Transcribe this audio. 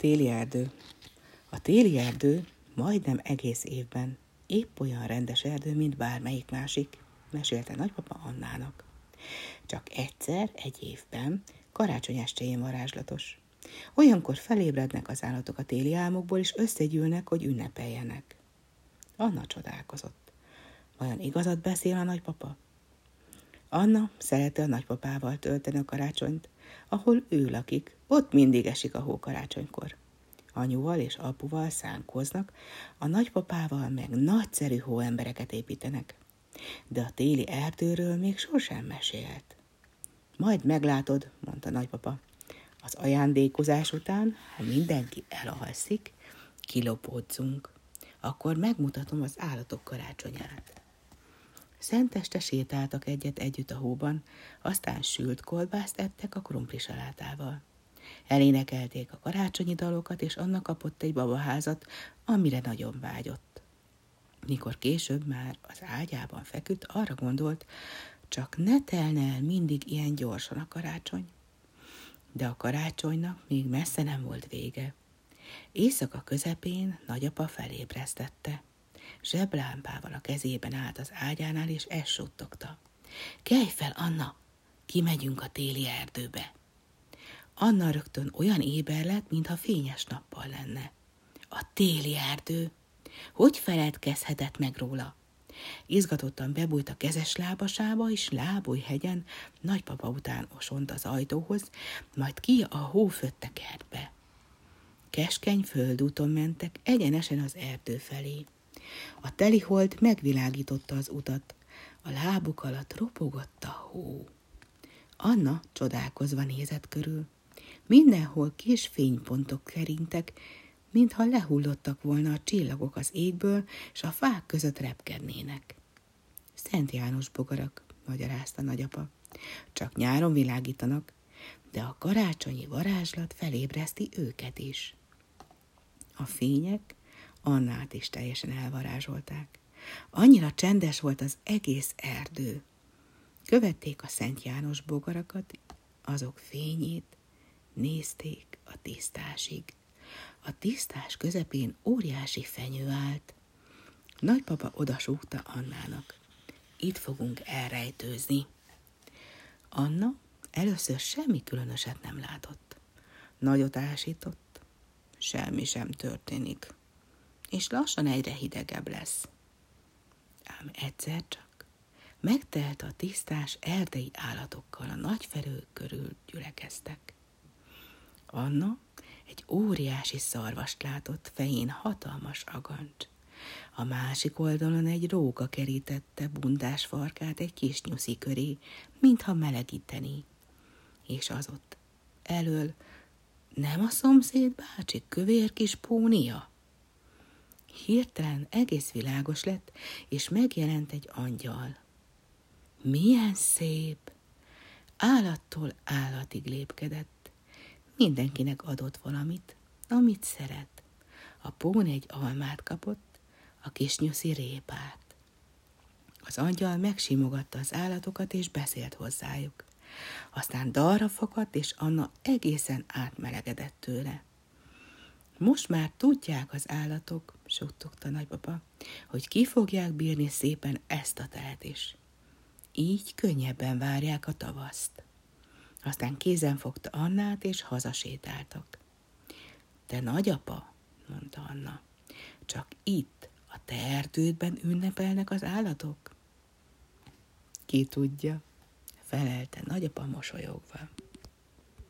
Téli erdő. A téli erdő majdnem egész évben épp olyan rendes erdő, mint bármelyik másik, mesélte nagypapa Annának. Csak egyszer egy évben karácsony estéjén varázslatos. Olyankor felébrednek az állatok a téli álmokból, és összegyűlnek, hogy ünnepeljenek. Anna csodálkozott. Vajon igazat beszél a nagypapa? Anna szerette a nagypapával tölteni a karácsonyt, ahol ő lakik, ott mindig esik a hó karácsonykor. Anyuval és apuval szánkoznak, a nagypapával meg nagyszerű hóembereket építenek. De a téli erdőről még sosem mesélt. Majd meglátod, mondta nagypapa. Az ajándékozás után, ha mindenki elalszik, kilopódzunk. Akkor megmutatom az állatok karácsonyát. Szenteste sétáltak egyet együtt a hóban, aztán sült kolbászt ettek a krumpli salátával. Elénekelték a karácsonyi dalokat, és annak kapott egy babaházat, amire nagyon vágyott. Mikor később már az ágyában feküdt, arra gondolt, csak ne telne el mindig ilyen gyorsan a karácsony. De a karácsonynak még messze nem volt vége. Éjszaka közepén nagyapa felébresztette. Zseblámpával a kezében állt az ágyánál, és ezt suttogta. Kelj fel, Anna! Kimegyünk a téli erdőbe. Anna rögtön olyan éber lett, mintha fényes nappal lenne. A téli erdő! Hogy feledkezhetett meg róla? Izgatottan bebújt a kezes lábasába, és hegyen nagypapa után osont az ajtóhoz, majd ki a hófötte kertbe. Keskeny földúton mentek egyenesen az erdő felé. A telihold megvilágította az utat, a lábuk alatt ropogott a hó. Anna csodálkozva nézett körül. Mindenhol kis fénypontok kerintek, mintha lehullottak volna a csillagok az égből, és a fák között repkednének. Szent János bogarak, magyarázta nagyapa. Csak nyáron világítanak, de a karácsonyi varázslat felébreszti őket is. A fények Annát is teljesen elvarázsolták. Annyira csendes volt az egész erdő. Követték a Szent János bogarakat, azok fényét, nézték a tisztásig. A tisztás közepén óriási fenyő állt. Nagypapa odasúgta Annának. Itt fogunk elrejtőzni. Anna először semmi különöset nem látott. Nagyot ásított, semmi sem történik, és lassan egyre hidegebb lesz. Ám egyszer csak megtelt a tisztás erdei állatokkal, a nagyferők körül gyülekeztek. Anna egy óriási szarvast látott, fején hatalmas agancs. A másik oldalon egy róka kerítette bundás farkát egy kis nyuszi köré, mintha melegíteni. És az ott elől nem a szomszéd bácsi kövér kis pónia? Hirtelen egész világos lett, és megjelent egy angyal. Milyen szép! Állattól állatig lépkedett, mindenkinek adott valamit, amit szeret. A pón egy almát kapott, a kis nyuszi répát. Az angyal megsimogatta az állatokat, és beszélt hozzájuk. Aztán dalra fakadt, és Anna egészen átmelegedett tőle. Most már tudják az állatok, suttogta nagypapa, hogy ki fogják bírni szépen ezt a telet is. Így könnyebben várják a tavaszt. Aztán kézen fogta Annát, és hazasétáltak. Te nagyapa, mondta Anna, csak itt, a te erdődben ünnepelnek az állatok? Ki tudja, felelte nagyapa mosolyogva.